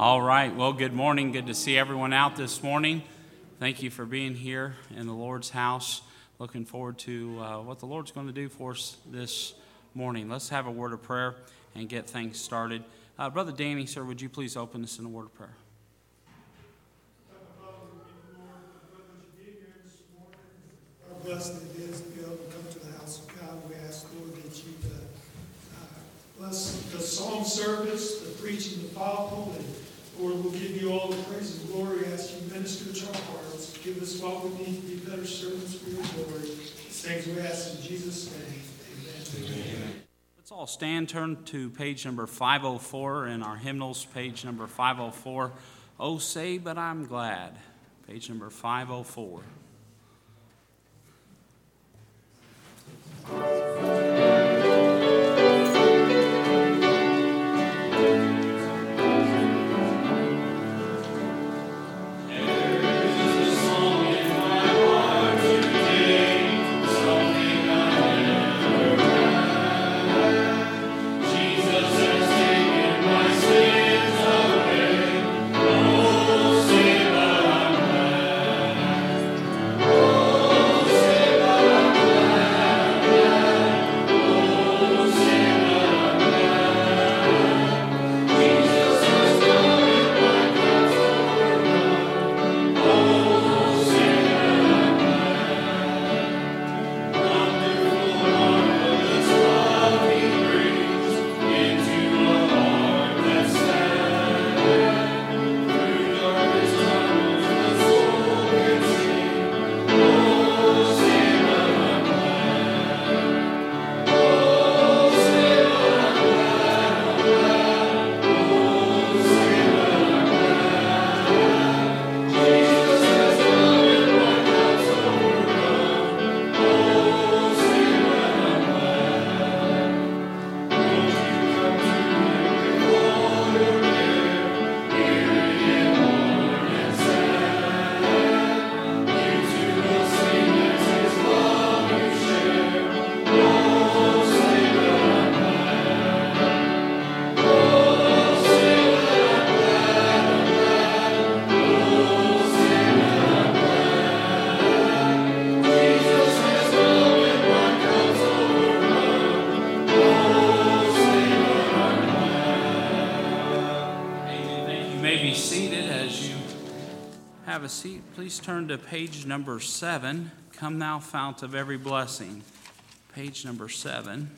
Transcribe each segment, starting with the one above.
All right. Well, good morning. Good to see everyone out this morning. Thank you for being here in the Lord's house. Looking forward to uh, what the Lord's going to do for us this morning. Let's have a word of prayer and get things started. Uh, Brother Danny, sir, would you please open us in a word of prayer? Blessed it is to be able to come to the house of God. We ask, Lord, that you uh, bless the song service, the preaching, the Bible, and Lord, we'll give you all the praise and glory as you minister to our hearts. Give us what we need to be better servants for your glory. Things we ask in Jesus' name. Amen. Amen. Let's all stand, turn to page number 504 in our hymnals, page number 504. Oh, say, but I'm glad. Page number 504. Please turn to page number seven. Come thou, fount of every blessing. Page number seven.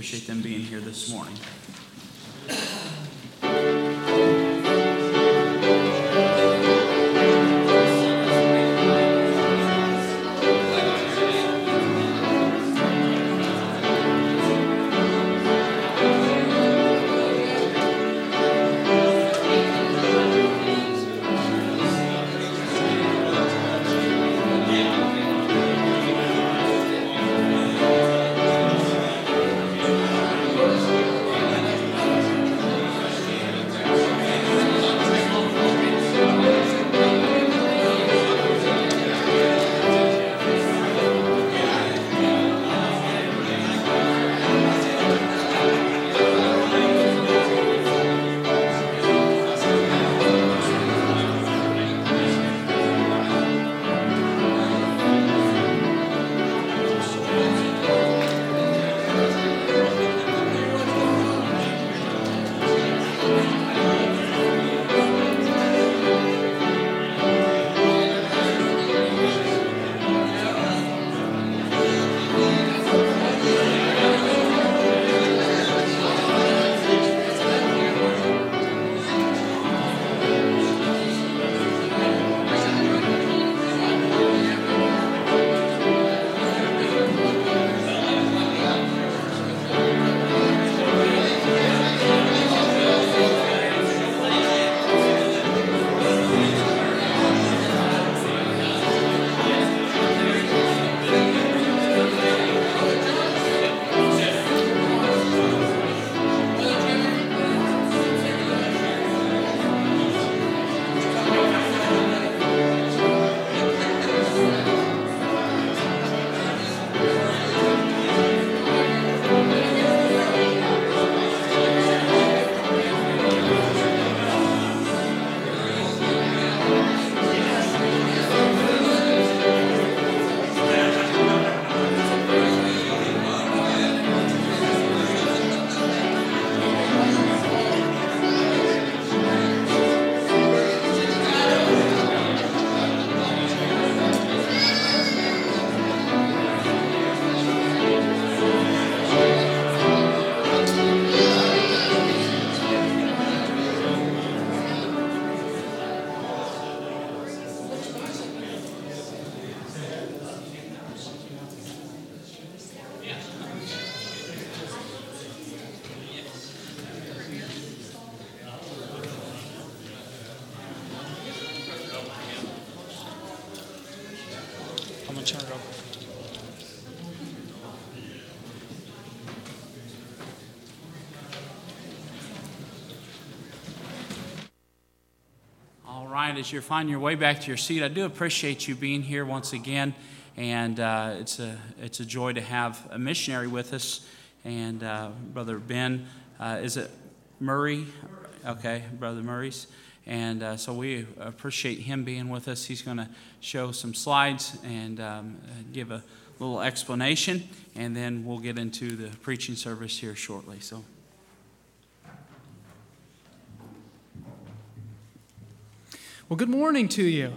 Appreciate them being here this morning. As you're finding your way back to your seat, I do appreciate you being here once again. And uh, it's, a, it's a joy to have a missionary with us. And uh, Brother Ben, uh, is it Murray? Okay, Brother Murray's. And uh, so we appreciate him being with us. He's going to show some slides and um, give a little explanation, and then we'll get into the preaching service here shortly. So. Well, good morning to you.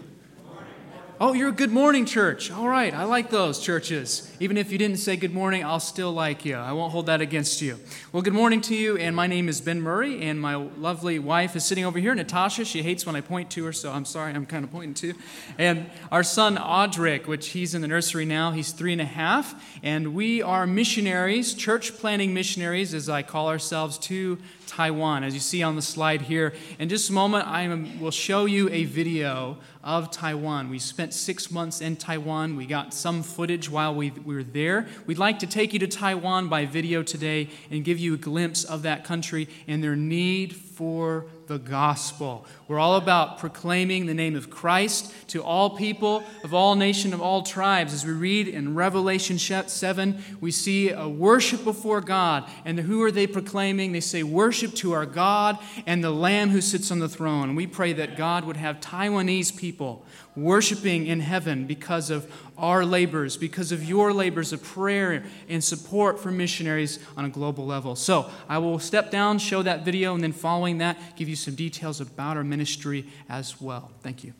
Oh, you're a good morning church. All right, I like those churches. Even if you didn't say good morning, I'll still like you. I won't hold that against you. Well, good morning to you, and my name is Ben Murray, and my lovely wife is sitting over here, Natasha. She hates when I point to her, so I'm sorry, I'm kind of pointing to. And our son, Audric, which he's in the nursery now, he's three and a half, and we are missionaries, church planting missionaries, as I call ourselves, to Taiwan, as you see on the slide here. In just a moment, I will show you a video of Taiwan. We spent six months in Taiwan. We got some footage while we, we were there. We'd like to take you to Taiwan by video today and give you a glimpse of that country and their need for the gospel. We're all about proclaiming the name of Christ to all people of all nation of all tribes. As we read in Revelation 7, we see a worship before God. And who are they proclaiming? They say, Worship to our God and the Lamb who sits on the throne. And we pray that God would have Taiwanese people worshiping in heaven because of our labors, because of your labors of prayer and support for missionaries on a global level. So I will step down, show that video, and then following that, give you some details about our ministry as well. Thank you.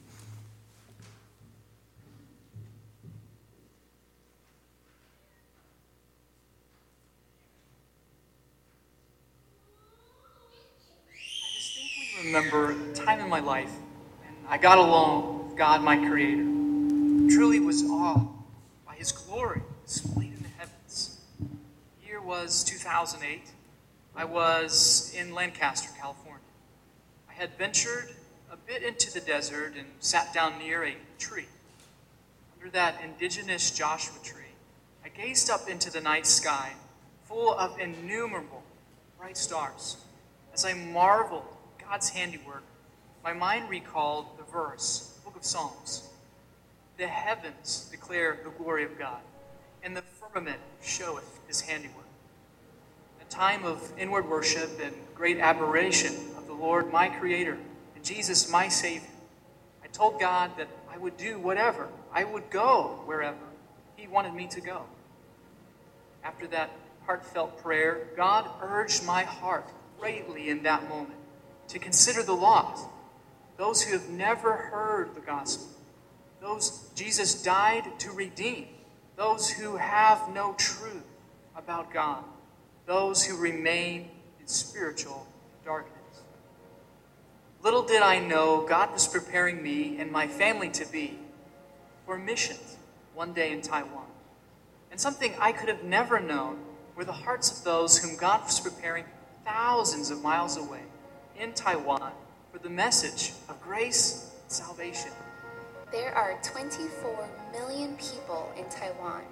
I distinctly remember time in my life when I got with God, my Creator truly was awed by his glory displayed in the heavens. The year was 2008. I was in Lancaster, California. I had ventured a bit into the desert and sat down near a tree. Under that indigenous Joshua tree, I gazed up into the night sky, full of innumerable bright stars. As I marveled God's handiwork, my mind recalled the verse, of Psalms. The heavens declare the glory of God, and the firmament showeth his handiwork. A time of inward worship and great admiration of the Lord my Creator and Jesus my Savior, I told God that I would do whatever, I would go wherever He wanted me to go. After that heartfelt prayer, God urged my heart greatly in that moment to consider the lost, those who have never heard the gospel those Jesus died to redeem, those who have no truth about God, those who remain in spiritual darkness. Little did I know God was preparing me and my family to be for missions one day in Taiwan. And something I could have never known were the hearts of those whom God was preparing thousands of miles away in Taiwan for the message of grace and salvation. There are 24 million people in Taiwan,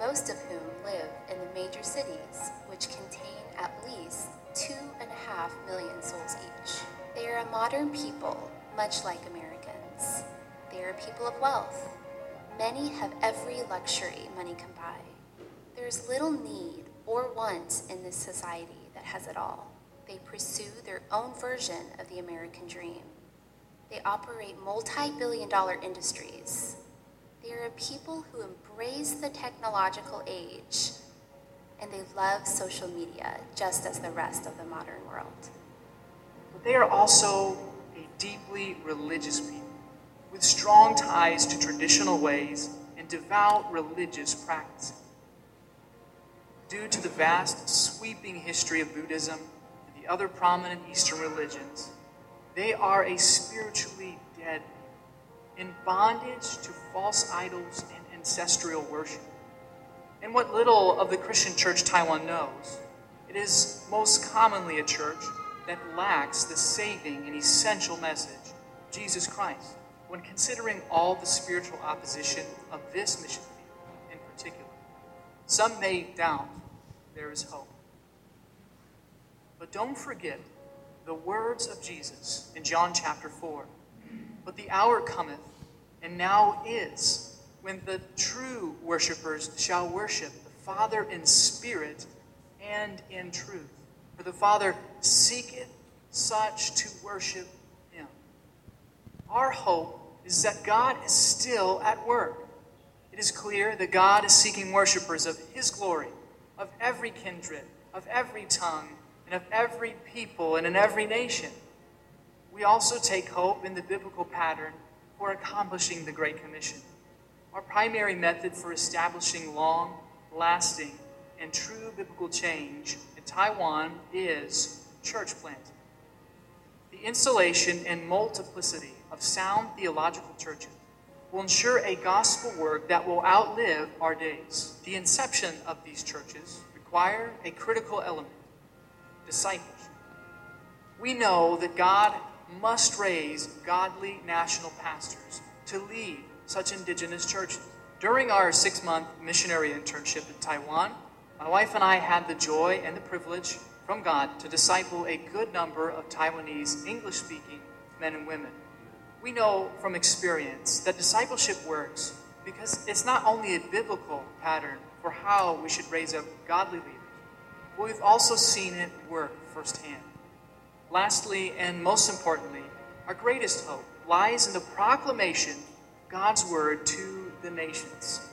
most of whom live in the major cities, which contain at least 2.5 million souls each. They are a modern people, much like Americans. They are people of wealth. Many have every luxury money can buy. There is little need or want in this society that has it all. They pursue their own version of the American dream. They operate multi billion dollar industries. They are a people who embrace the technological age and they love social media just as the rest of the modern world. But they are also a deeply religious people with strong ties to traditional ways and devout religious practices. Due to the vast, sweeping history of Buddhism other prominent Eastern religions, they are a spiritually dead in bondage to false idols and ancestral worship. And what little of the Christian church Taiwan knows, it is most commonly a church that lacks the saving and essential message, Jesus Christ, when considering all the spiritual opposition of this mission field in particular. Some may doubt there is hope. But don't forget the words of Jesus in John chapter 4 But the hour cometh, and now is, when the true worshippers shall worship the Father in spirit and in truth. For the Father seeketh such to worship him. Our hope is that God is still at work. It is clear that God is seeking worshippers of his glory, of every kindred, of every tongue, and of every people and in every nation. We also take hope in the biblical pattern for accomplishing the Great Commission. Our primary method for establishing long, lasting, and true biblical change in Taiwan is church planting. The installation and multiplicity of sound theological churches will ensure a gospel work that will outlive our days. The inception of these churches require a critical element discipleship. We know that God must raise godly national pastors to lead such indigenous churches. During our six month missionary internship in Taiwan, my wife and I had the joy and the privilege from God to disciple a good number of Taiwanese English speaking men and women. We know from experience that discipleship works because it's not only a biblical pattern for how we should raise up godly leaders, but we've also seen it work firsthand. Lastly, and most importantly, our greatest hope lies in the proclamation of God's word to the nations.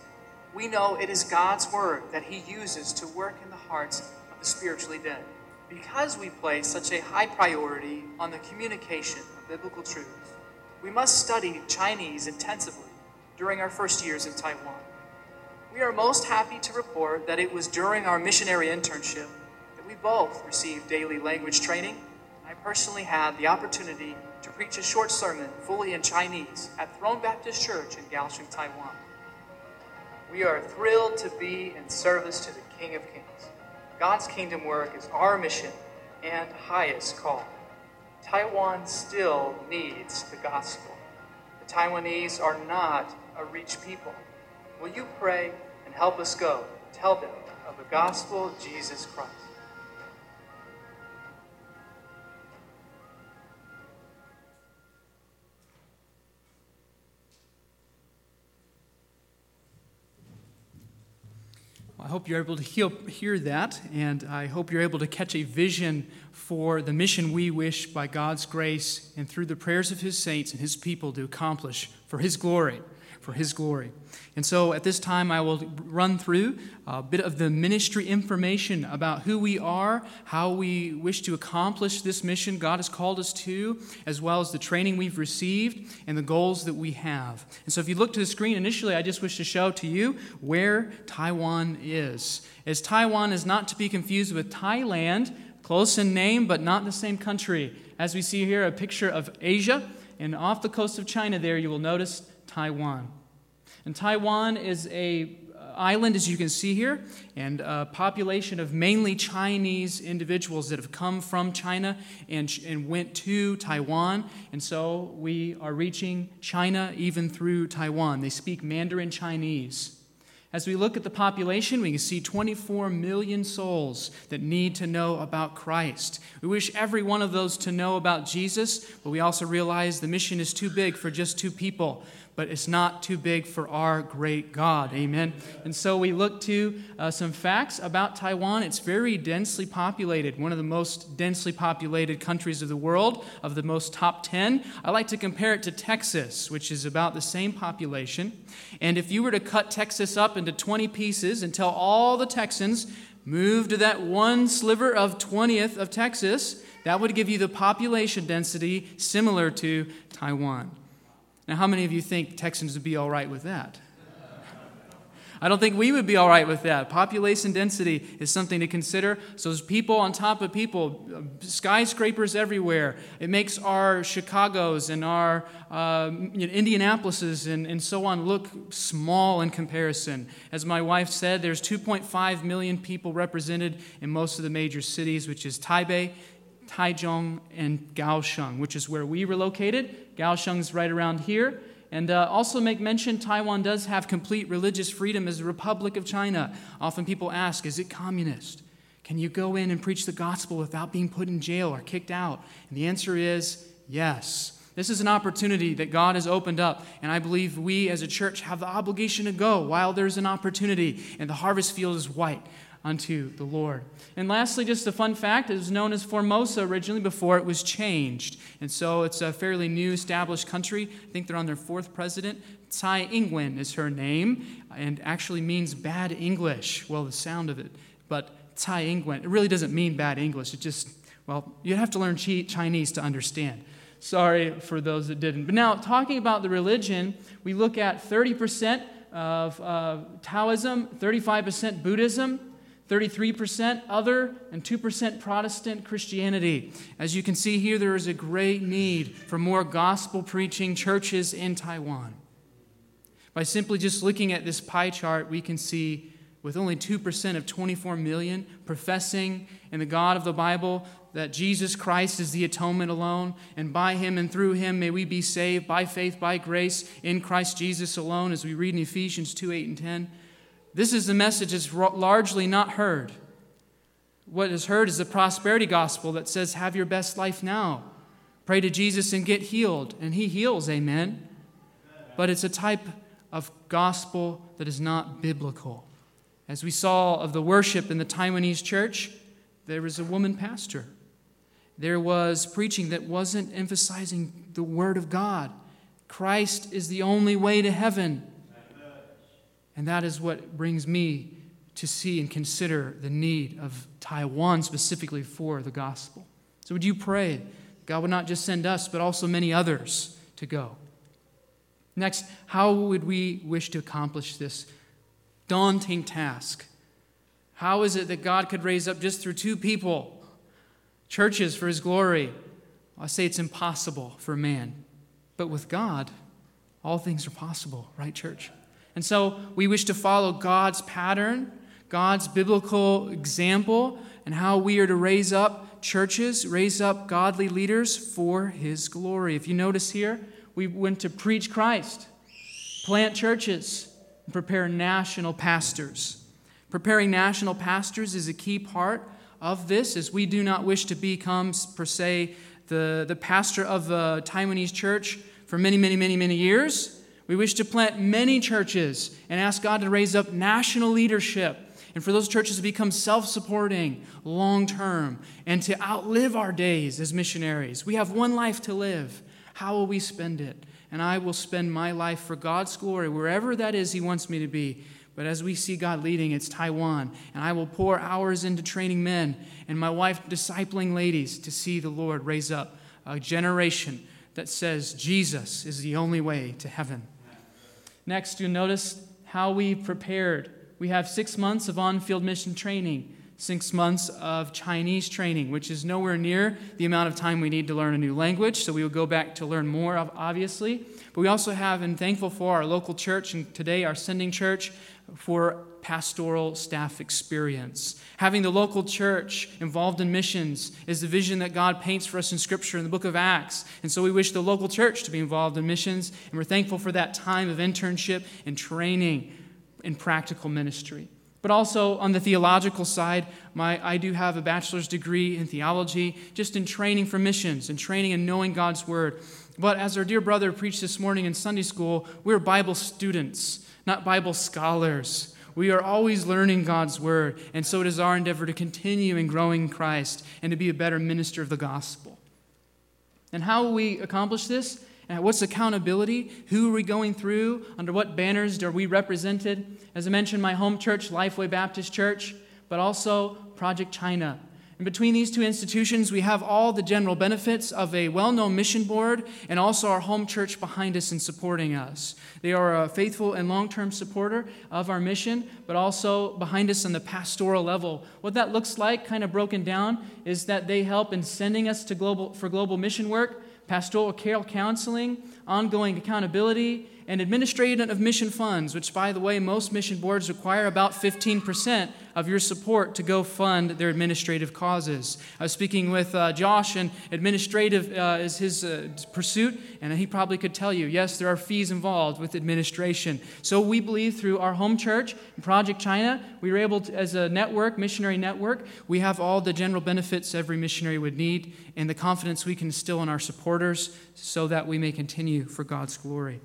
We know it is God's word that He uses to work in the hearts of the spiritually dead. Because we place such a high priority on the communication of biblical truths, we must study Chinese intensively during our first years in Taiwan. We are most happy to report that it was during our missionary internship that we both received daily language training I personally had the opportunity to preach a short sermon fully in Chinese at Throne Baptist Church in Kaohsiung, Taiwan. We are thrilled to be in service to the King of Kings. God's kingdom work is our mission and highest call. Taiwan still needs the gospel. The Taiwanese are not a rich people. Will you pray and help us go tell them of the gospel of Jesus Christ? I hope you're able to hear, hear that, and I hope you're able to catch a vision for the mission we wish, by God's grace and through the prayers of His saints and His people, to accomplish for His glory for His glory. And so at this time, I will run through a bit of the ministry information about who we are, how we wish to accomplish this mission God has called us to, as well as the training we've received and the goals that we have. And so if you look to the screen initially, I just wish to show to you where Taiwan is. As Taiwan is not to be confused with Thailand, close in name, but not the same country. As we see here, a picture of Asia, and off the coast of China, there you will notice Taiwan. And Taiwan is a uh, island, as you can see here, and a population of mainly Chinese individuals that have come from China and, and went to Taiwan. And so we are reaching China even through Taiwan. They speak Mandarin Chinese. As we look at the population, we can see 24 million souls that need to know about Christ. We wish every one of those to know about Jesus, but we also realize the mission is too big for just two people but it's not too big for our great God. Amen. And so we look to uh, some facts about Taiwan. It's very densely populated, one of the most densely populated countries of the world, of the most top 10. I like to compare it to Texas, which is about the same population. And if you were to cut Texas up into 20 pieces and tell all the Texans, move to that one sliver of 20th of Texas, that would give you the population density similar to Taiwan. Now, how many of you think Texans would be all right with that? I don't think we would be all right with that. Population density is something to consider. So there's people on top of people, skyscrapers everywhere. It makes our Chicago's and our uh, you know, Indianapolis's and, and so on look small in comparison. As my wife said, there's 2.5 million people represented in most of the major cities, which is Taipei, Taichung, and Kaohsiung, which is where we were located. Kaohsiung's right around here. And uh, also make mention Taiwan does have complete religious freedom as a Republic of China. Often people ask, is it communist? Can you go in and preach the gospel without being put in jail or kicked out? And the answer is yes. This is an opportunity that God has opened up, and I believe we as a church have the obligation to go while there's an opportunity, and the harvest field is white unto the Lord. And lastly, just a fun fact it was known as Formosa originally before it was changed. And so it's a fairly new established country. I think they're on their fourth president. Tsai Ing-wen is her name, and actually means bad English. Well, the sound of it. But Tsai Ing-wen, it really doesn't mean bad English. It just, well, you have to learn Chinese to understand. Sorry for those that didn't. But now, talking about the religion, we look at 30% of uh, Taoism, 35% Buddhism, 33% other, and 2% Protestant Christianity. As you can see here, there is a great need for more gospel preaching churches in Taiwan. By simply just looking at this pie chart, we can see with only 2% of 24 million professing in the God of the Bible that Jesus Christ is the atonement alone, and by him and through him may we be saved by faith, by grace, in Christ Jesus alone, as we read in Ephesians 2 8 and 10. This is the message that's largely not heard. What is heard is the prosperity gospel that says, Have your best life now. Pray to Jesus and get healed. And he heals, amen. But it's a type of gospel that is not biblical. As we saw of the worship in the Taiwanese church, there was a woman pastor. There was preaching that wasn't emphasizing the Word of God. Christ is the only way to heaven. And that is what brings me to see and consider the need of Taiwan specifically for the gospel. So, would you pray God would not just send us, but also many others to go? Next, how would we wish to accomplish this daunting task? How is it that God could raise up just through two people churches for his glory? I say it's impossible for man, but with God, all things are possible, right, church? And so we wish to follow God's pattern, God's biblical example, and how we are to raise up churches, raise up godly leaders for His glory. If you notice here, we went to preach Christ, plant churches, and prepare national pastors. Preparing national pastors is a key part of this, as we do not wish to become, per se, the, the pastor of a Taiwanese church for many, many, many, many years. We wish to plant many churches and ask God to raise up national leadership and for those churches to become self supporting long term and to outlive our days as missionaries. We have one life to live. How will we spend it? And I will spend my life for God's glory, wherever that is He wants me to be. But as we see God leading, it's Taiwan. And I will pour hours into training men and my wife discipling ladies to see the Lord raise up a generation that says Jesus is the only way to heaven. Next, you'll notice how we prepared. We have six months of on field mission training, six months of Chinese training, which is nowhere near the amount of time we need to learn a new language. So we will go back to learn more, of, obviously. But we also have, and thankful for our local church, and today our sending church, for pastoral staff experience. Having the local church involved in missions is the vision that God paints for us in Scripture in the book of Acts. And so we wish the local church to be involved in missions, and we're thankful for that time of internship and training in practical ministry. But also on the theological side, my, I do have a bachelor's degree in theology, just in training for missions and training and knowing God's Word. But as our dear brother preached this morning in Sunday school, we're Bible students, not Bible scholars. We are always learning God's word, and so it is our endeavor to continue in growing Christ and to be a better minister of the gospel. And how will we accomplish this? And what's accountability? Who are we going through? Under what banners are we represented? As I mentioned, my home church, Lifeway Baptist Church, but also Project China, and between these two institutions, we have all the general benefits of a well known mission board and also our home church behind us and supporting us. They are a faithful and long term supporter of our mission, but also behind us on the pastoral level. What that looks like, kind of broken down, is that they help in sending us to global, for global mission work, pastoral care counseling, ongoing accountability, and administration of mission funds, which, by the way, most mission boards require about 15% of your support to go fund their administrative causes. I was speaking with uh, Josh, and administrative uh, is his uh, pursuit, and he probably could tell you yes, there are fees involved with administration. So we believe through our home church, Project China, we were able to, as a network, missionary network, we have all the general benefits every missionary would need and the confidence we can instill in our supporters so that we may continue for God's glory.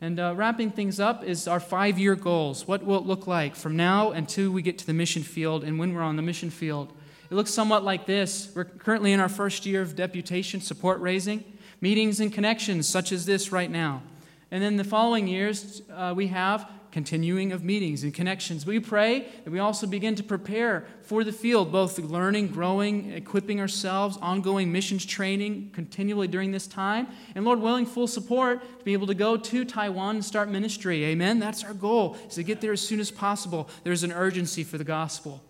And uh, wrapping things up is our five year goals. What will it look like from now until we get to the mission field and when we're on the mission field? It looks somewhat like this. We're currently in our first year of deputation, support raising, meetings and connections such as this right now. And then the following years, uh, we have continuing of meetings and connections. We pray that we also begin to prepare for the field, both learning, growing, equipping ourselves, ongoing missions training continually during this time, and Lord willing, full support to be able to go to Taiwan and start ministry. Amen. That's our goal, is to get there as soon as possible. There's an urgency for the gospel.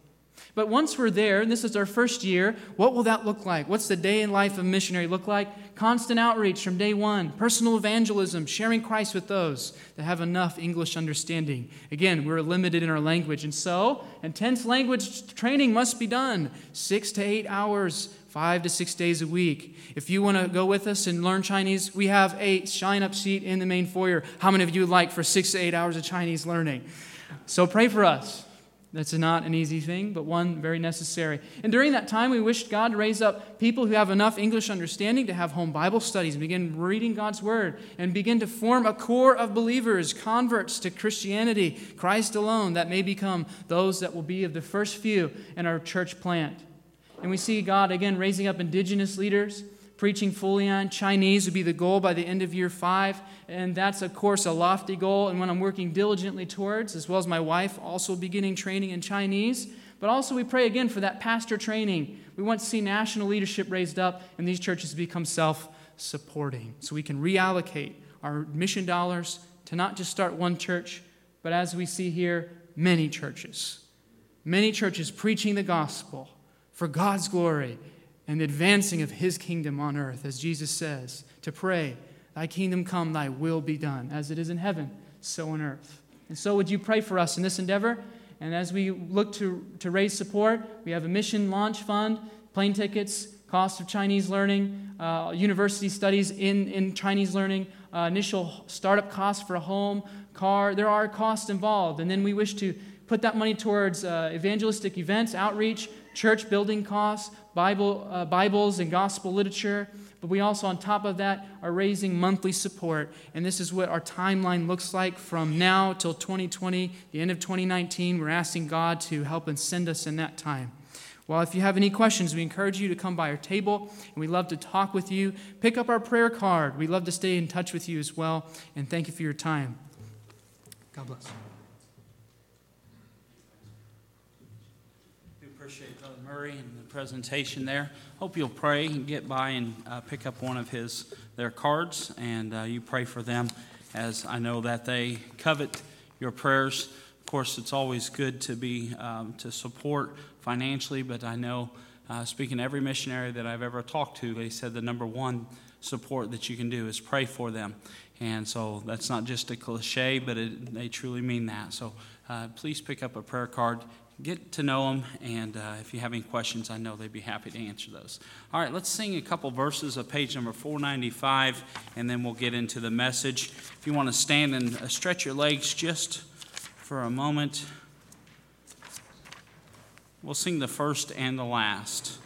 But once we're there, and this is our first year, what will that look like? What's the day in life of a missionary look like? Constant outreach from day one, personal evangelism, sharing Christ with those that have enough English understanding. Again, we're limited in our language, and so intense language training must be done six to eight hours five to six days a week. If you want to go with us and learn Chinese, we have a shine up seat in the main foyer. How many of you would like for six to eight hours of Chinese learning? So pray for us. That's not an easy thing, but one very necessary. And during that time, we wished God to raise up people who have enough English understanding to have home Bible studies and begin reading God's Word and begin to form a core of believers, converts to Christianity, Christ alone, that may become those that will be of the first few in our church plant. And we see God again raising up indigenous leaders preaching fully on Chinese would be the goal by the end of year five. And that's, of course, a lofty goal and one I'm working diligently towards, as well as my wife also beginning training in Chinese. But also, we pray again for that pastor training. We want to see national leadership raised up and these churches become self supporting. So we can reallocate our mission dollars to not just start one church, but as we see here, many churches. Many churches preaching the gospel for God's glory and the advancing of his kingdom on earth, as Jesus says, to pray, Thy kingdom come, Thy will be done, as it is in heaven, so on earth. And so, would you pray for us in this endeavor? And as we look to, to raise support, we have a mission launch fund, plane tickets, cost of Chinese learning, uh, university studies in, in Chinese learning, uh, initial startup costs for a home, car. There are costs involved. And then we wish to put that money towards uh, evangelistic events, outreach, church building costs, Bible, uh, Bibles and gospel literature. But we also, on top of that, are raising monthly support. And this is what our timeline looks like from now till 2020, the end of 2019. We're asking God to help and send us in that time. Well, if you have any questions, we encourage you to come by our table, and we love to talk with you. Pick up our prayer card. We love to stay in touch with you as well. And thank you for your time. God bless. appreciate Brother Murray and the presentation there. Hope you'll pray and get by and uh, pick up one of his their cards, and uh, you pray for them, as I know that they covet your prayers. Of course, it's always good to be um, to support financially, but I know, uh, speaking to every missionary that I've ever talked to, they said the number one support that you can do is pray for them. And so that's not just a cliche, but it, they truly mean that. So uh, please pick up a prayer card get to know them, and uh, if you have any questions, I know they'd be happy to answer those. All right, let's sing a couple verses of page number 495, and then we'll get into the message. If you want to stand and uh, stretch your legs just for a moment, we'll sing the first and the last.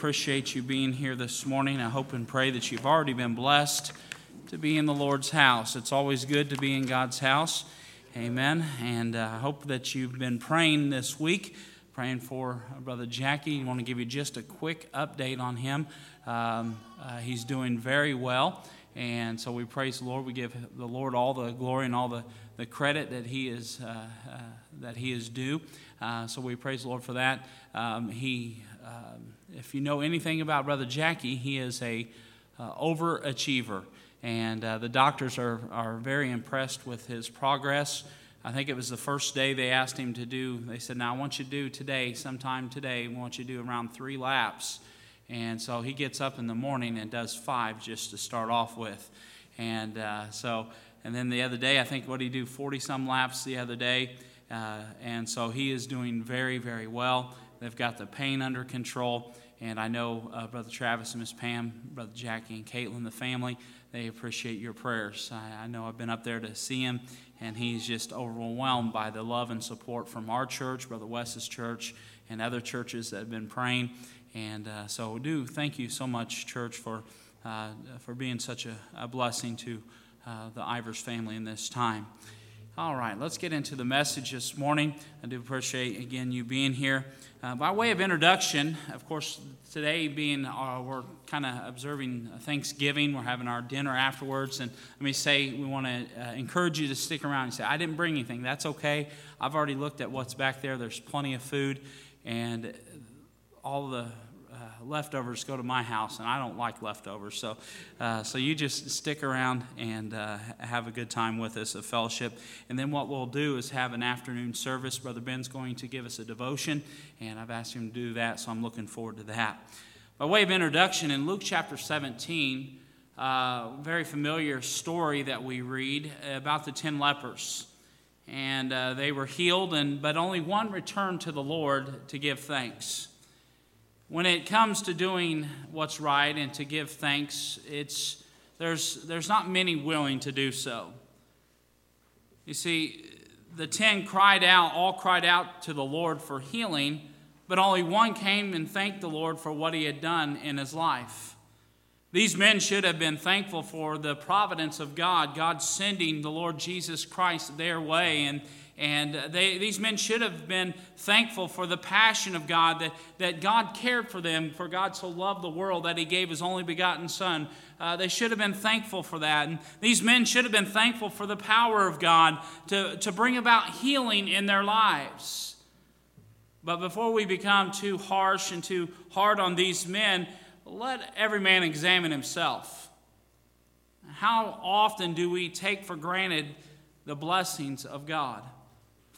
Appreciate you being here this morning. I hope and pray that you've already been blessed to be in the Lord's house. It's always good to be in God's house. Amen. And uh, I hope that you've been praying this week, praying for Brother Jackie. I want to give you just a quick update on him. Um, uh, he's doing very well. And so we praise the Lord. We give the Lord all the glory and all the, the credit that he is, uh, uh that he is due. Uh, so we praise the Lord for that. Um, he um, if you know anything about Brother Jackie, he is a uh, overachiever, and uh, the doctors are, are very impressed with his progress. I think it was the first day they asked him to do, they said, Now I want you to do today, sometime today, I want you to do around three laps. And so he gets up in the morning and does five just to start off with. And uh, so, and then the other day, I think, what did he do? 40 some laps the other day. Uh, and so he is doing very, very well. They've got the pain under control. And I know uh, Brother Travis and Miss Pam, Brother Jackie and Caitlin, the family, they appreciate your prayers. I, I, know I've been up there to see him, and he's just overwhelmed by the love and support from our church, Brother Wes's church, and other churches that have been praying. And uh, so, do thank you so much, church, for, uh, for being such a, a blessing to uh, the Ivers family in this time. All right, let's get into the message this morning. I do appreciate, again, you being here. Uh, by way of introduction, of course, today being uh, we're kind of observing Thanksgiving, we're having our dinner afterwards, and let me say we want to uh, encourage you to stick around and say, I didn't bring anything. That's okay. I've already looked at what's back there. There's plenty of food, and all the leftovers go to my house, and I don't like leftovers. So, uh, so you just stick around and uh, have a good time with us, a fellowship. And then what we'll do is have an afternoon service. Brother Ben's going to give us a devotion, and I've asked him to do that, so I'm looking forward to that. By way of introduction, in Luke chapter 17, uh, very familiar story that we read about the ten lepers. And uh, they were healed, and, but only one returned to the Lord to give thanks. When it comes to doing what's right and to give thanks, it's, there's, there's not many willing to do so. You see, the ten cried out, all cried out to the Lord for healing, but only one came and thanked the Lord for what he had done in his life. These men should have been thankful for the providence of God, God sending the Lord Jesus Christ their way and, and they, these men should have been thankful for the passion of God, that, that God cared for them, for God so loved the world that he gave his only begotten Son. Uh, they should have been thankful for that. And these men should have been thankful for the power of God to, to bring about healing in their lives. But before we become too harsh and too hard on these men, let every man examine himself. How often do we take for granted the blessings of God?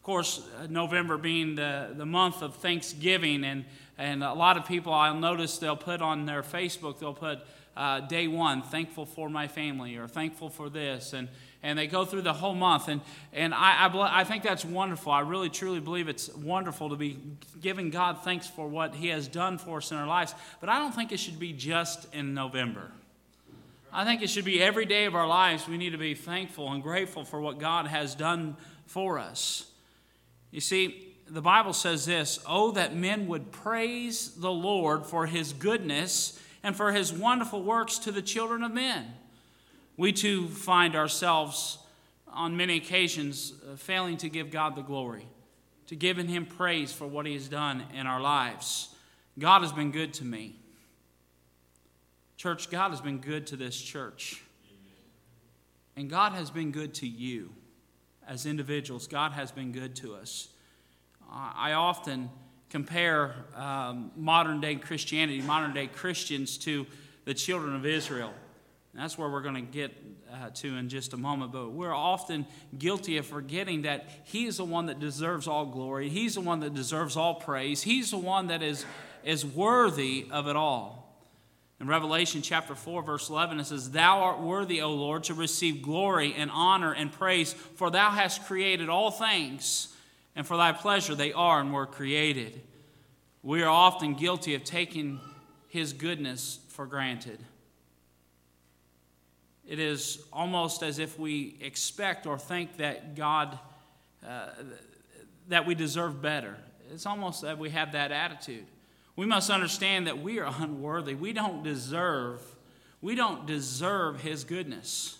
Of course, uh, November being the, the month of Thanksgiving, and, and a lot of people I'll notice they'll put on their Facebook, they'll put uh, day one, thankful for my family, or thankful for this. And, and they go through the whole month. And, and I, I, I think that's wonderful. I really, truly believe it's wonderful to be giving God thanks for what He has done for us in our lives. But I don't think it should be just in November. I think it should be every day of our lives. We need to be thankful and grateful for what God has done for us. You see, the Bible says this Oh, that men would praise the Lord for his goodness and for his wonderful works to the children of men. We too find ourselves on many occasions uh, failing to give God the glory, to giving him praise for what he has done in our lives. God has been good to me. Church, God has been good to this church. And God has been good to you as individuals, God has been good to us. I often compare um, modern day Christianity, modern day Christians, to the children of Israel. And that's where we're going to get uh, to in just a moment. But we're often guilty of forgetting that He is the one that deserves all glory. He's the one that deserves all praise. He's the one that is, is worthy of it all. In Revelation chapter 4, verse 11, it says, Thou art worthy, O Lord, to receive glory and honor and praise, for thou hast created all things, and for thy pleasure they are and were created. We are often guilty of taking his goodness for granted. It is almost as if we expect or think that God, uh, that we deserve better. It's almost that we have that attitude. We must understand that we are unworthy. We don't deserve, we don't deserve his goodness.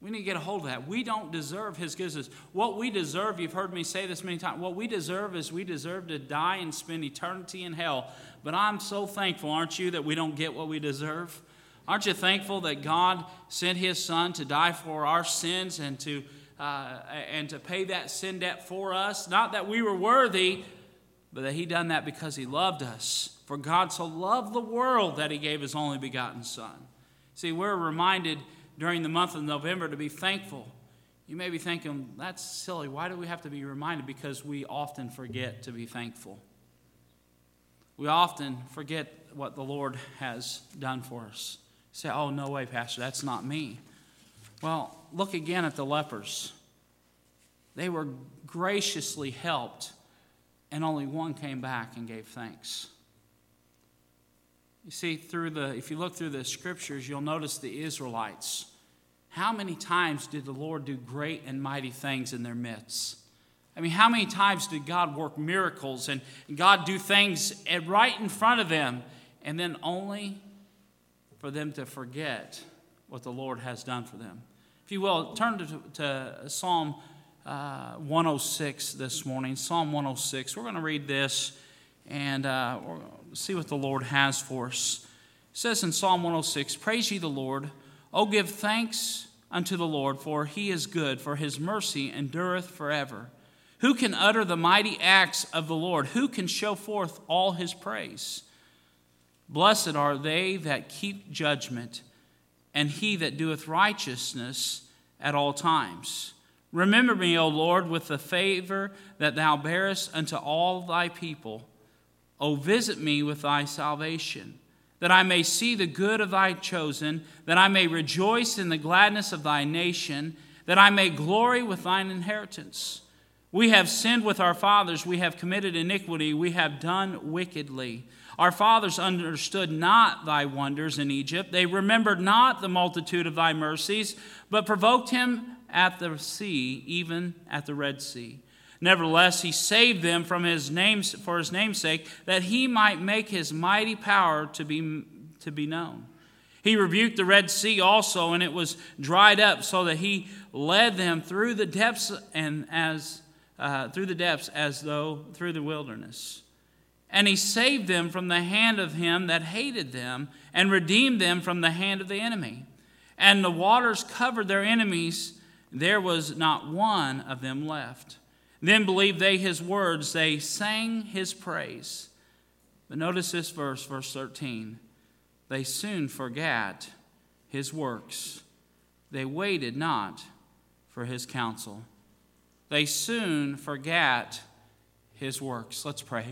We need to get a hold of that. We don't deserve his goodness. What we deserve, you've heard me say this many times, what we deserve is we deserve to die and spend eternity in hell. But I'm so thankful, aren't you, that we don't get what we deserve? Aren't you thankful that God sent his son to die for our sins and to, uh, and to pay that sin debt for us? Not that we were worthy, but that he done that because he loved us. For God so loved the world that he gave his only begotten son. See, we're reminded during the month of November to be thankful. You may be thinking, that's silly. Why do we have to be reminded? Because we often forget to be thankful. We often forget what the Lord has done for us. say, oh, no way, Pastor, that's not me. Well, look again at the lepers. They were graciously helped, and only one came back and gave thanks. You see, through the, if you look through the scriptures, you'll notice the Israelites. How many times did the Lord do great and mighty things in their midst? I mean, how many times did God work miracles and God do things right in front of them, and then only for them to forget what the Lord has done for them? If you will, turn to, to Psalm uh, 106 this morning. Psalm 106. We're going to read this and uh, see what the Lord has for us. It says in Psalm 106 Praise ye the Lord. O give thanks unto the Lord, for he is good, for his mercy endureth forever. Who can utter the mighty acts of the Lord? Who can show forth all his praise? Blessed are they that keep judgment, and he that doeth righteousness at all times. Remember me, O Lord, with the favor that thou bearest unto all thy people. O visit me with thy salvation, that I may see the good of thy chosen, that I may rejoice in the gladness of thy nation, that I may glory with thine inheritance. We have sinned with our fathers, we have committed iniquity, we have done wickedly. Our fathers understood not thy wonders in Egypt. They remembered not the multitude of thy mercies, but provoked him at the sea, even at the Red Sea. Nevertheless, he saved them from his name's, for his name's sake, that he might make his mighty power to be, to be known. He rebuked the Red Sea also, and it was dried up, so that he led them through the depths and as uh, through the depths as though through the wilderness. And he saved them from the hand of him that hated them, and redeemed them from the hand of the enemy. And the waters covered their enemies; there was not one of them left. Then believed they his words, they sang his praise. But notice this verse, verse 13. They soon forgot his works, they waited not for his counsel. They soon forgot his works. Let's pray.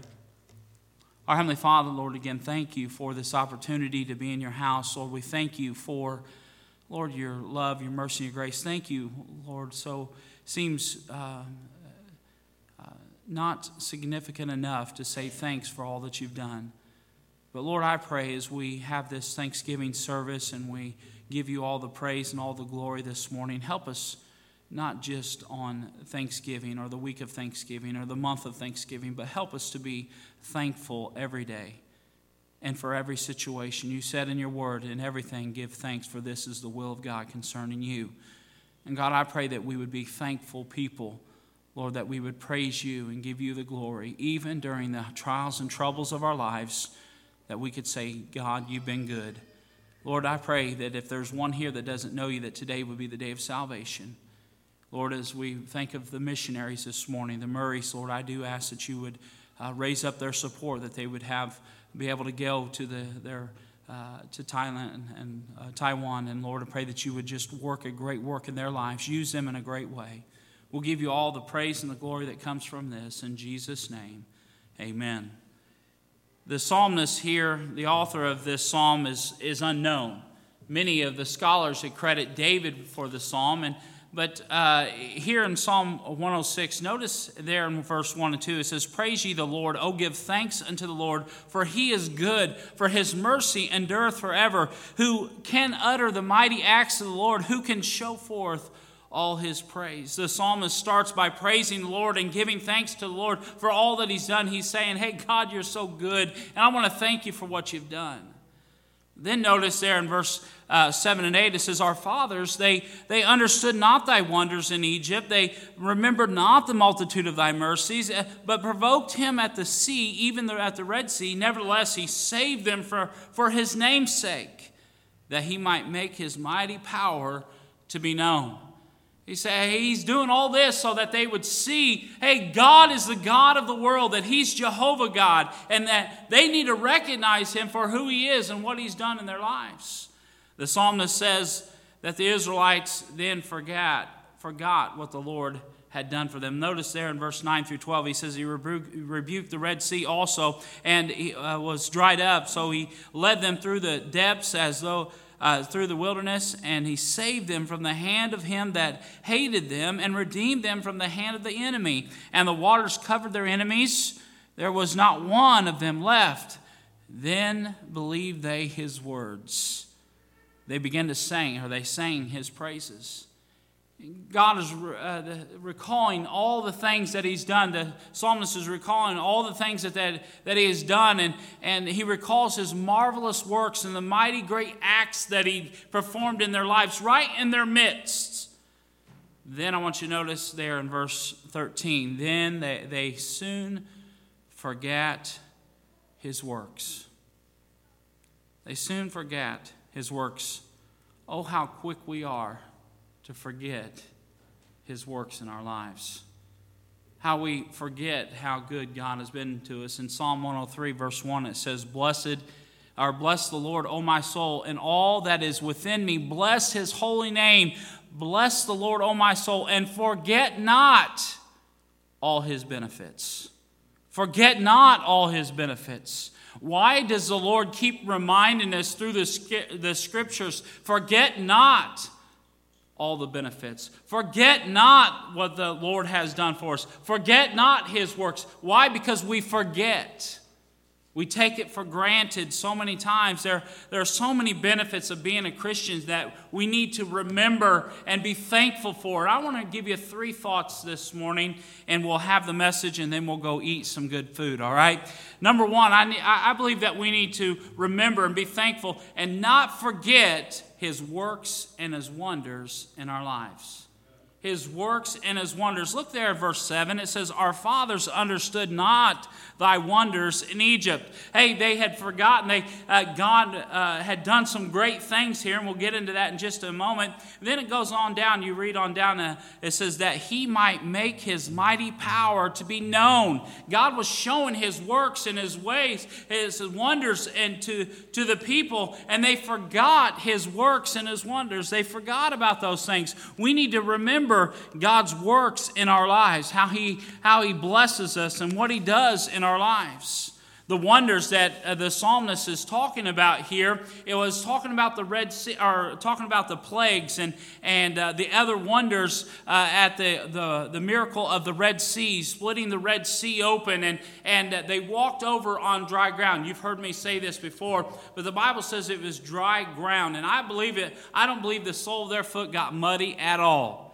Our Heavenly Father, Lord, again, thank you for this opportunity to be in your house. Lord, we thank you for, Lord, your love, your mercy, your grace. Thank you, Lord. So seems uh, not significant enough to say thanks for all that you've done. But Lord, I pray as we have this Thanksgiving service and we give you all the praise and all the glory this morning, help us not just on Thanksgiving or the week of Thanksgiving or the month of Thanksgiving, but help us to be thankful every day and for every situation. You said in your word, in everything, give thanks, for this is the will of God concerning you. And God, I pray that we would be thankful people Lord, that we would praise you and give you the glory, even during the trials and troubles of our lives, that we could say, God, you've been good. Lord, I pray that if there's one here that doesn't know you, that today would be the day of salvation. Lord, as we think of the missionaries this morning, the Murrays, Lord, I do ask that you would uh, raise up their support, that they would have be able to go to the, their uh, to Thailand and, uh, Taiwan, and Lord, I pray that you would just work a great work in their lives, use them in a great way. We'll give you all the praise and the glory that comes from this. In Jesus' name, amen. The psalmist here, the author of this psalm, is, is unknown. Many of the scholars credit David for the psalm, and but uh, here in Psalm 106, notice there in verse 1 and 2, it says, Praise ye the Lord, O give thanks unto the Lord, for he is good, for his mercy endureth forever. Who can utter the mighty acts of the Lord? Who can show forth all his praise. The psalmist starts by praising the Lord and giving thanks to the Lord for all that he's done. He's saying, Hey, God, you're so good, and I want to thank you for what you've done. Then notice there in verse uh, 7 and 8, it says, Our fathers, they, they understood not thy wonders in Egypt. They remembered not the multitude of thy mercies, uh, but provoked him at the sea, even at the Red Sea. Nevertheless, he saved them for, for his name's sake, that he might make his mighty power to be known. He said he's doing all this so that they would see, hey, God is the God of the world, that he's Jehovah God, and that they need to recognize him for who he is and what he's done in their lives. The psalmist says that the Israelites then forgot, forgot what the Lord had done for them. Notice there in verse 9 through 12, he says he rebuked the Red Sea also, and he uh, was dried up. So he led them through the depths as though uh, through the wilderness, and he saved them from the hand of him that hated them, and redeemed them from the hand of the enemy. And the waters covered their enemies. There was not one of them left. Then believed they his words. They began to sing, or they sang his praises. God is uh, recalling all the things that He's done. The psalmist is recalling all the things that, that, that He has done, and, and he recalls His marvelous works and the mighty great acts that He performed in their lives, right in their midst. Then I want you to notice there in verse 13 then they, they soon forgot His works. They soon forgot His works. Oh, how quick we are to forget his works in our lives. How we forget how good God has been to us. In Psalm 103, verse 1, it says, Blessed or bless the Lord, O my soul, and all that is within me. Bless his holy name. Bless the Lord, O my soul, and forget not all his benefits. Forget not all his benefits. Why does the Lord keep reminding us through the, the scriptures? Forget not all the benefits. Forget not what the Lord has done for us. Forget not his works. Why? Because we forget. We take it for granted so many times. There, there are so many benefits of being a Christian that we need to remember and be thankful for. I want to give you three thoughts this morning, and we'll have the message, and then we'll go eat some good food, all right? Number one, I, I believe that we need to remember and be thankful and not forget his works and his wonders in our lives his works and his wonders. Look there at verse 7. It says, Our fathers understood not thy wonders in Egypt. Hey, they had forgotten. They, uh, God uh, had done some great things here, and we'll get into that in just a moment. Then it goes on down. You read on down. Uh, it says, That he might make his mighty power to be known. God was showing his works and his ways, his wonders, and to, to the people, and they forgot his works and his wonders. They forgot about those things. We need to remember remember God's works in our lives, how He, how he blesses us, and what He does in our lives the wonders that uh, the psalmist is talking about here. It was talking about the Red Sea, or talking about the plagues and, and uh, the other wonders uh, at the, the, the miracle of the Red Sea, splitting the Red Sea open, and, and uh, they walked over on dry ground. You've heard me say this before, but the Bible says it was dry ground, and I believe it. I don't believe the sole of their foot got muddy at all.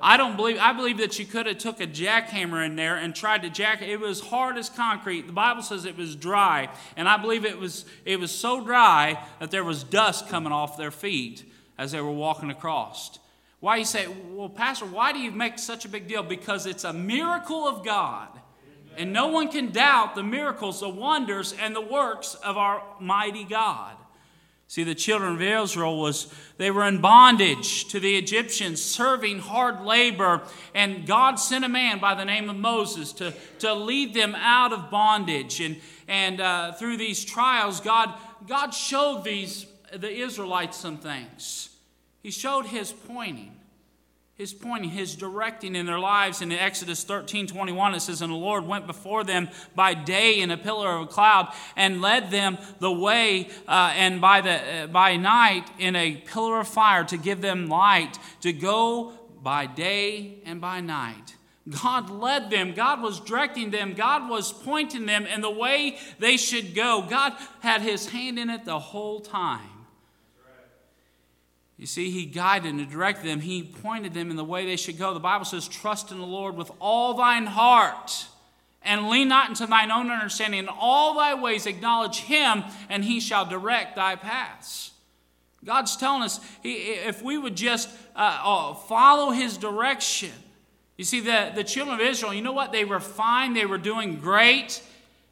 I don't believe I believe that you could have took a jackhammer in there and tried to jack it. Was hard as concrete. The Bible says it was dry, and I believe it was it was so dry that there was dust coming off their feet as they were walking across. Why you say, well, Pastor, why do you make such a big deal? Because it's a miracle of God. And no one can doubt the miracles, the wonders, and the works of our mighty God. See, the children of Israel was they were in bondage to the Egyptians, serving hard labor, and God sent a man by the name of Moses to, to lead them out of bondage. And, and uh, through these trials, God, God showed these the Israelites some things. He showed his pointing his pointing, his directing in their lives. In Exodus 13 21, it says, And the Lord went before them by day in a pillar of a cloud and led them the way, uh, and by, the, uh, by night in a pillar of fire to give them light to go by day and by night. God led them. God was directing them. God was pointing them in the way they should go. God had his hand in it the whole time. You see, he guided and directed them. He pointed them in the way they should go. The Bible says, Trust in the Lord with all thine heart, and lean not into thine own understanding. In all thy ways acknowledge him, and he shall direct thy paths. God's telling us if we would just uh, uh, follow his direction. You see, the, the children of Israel, you know what? They were fine, they were doing great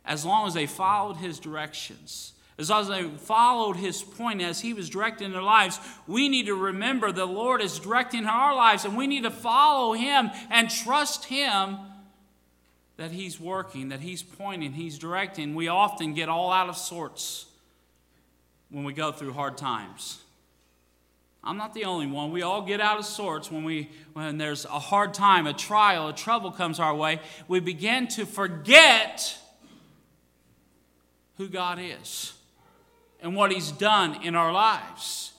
as long as they followed his directions. As they followed his point as he was directing their lives, we need to remember the Lord is directing our lives and we need to follow him and trust him that he's working, that he's pointing, he's directing. We often get all out of sorts when we go through hard times. I'm not the only one. We all get out of sorts when, we, when there's a hard time, a trial, a trouble comes our way. We begin to forget who God is and what He's done in our lives.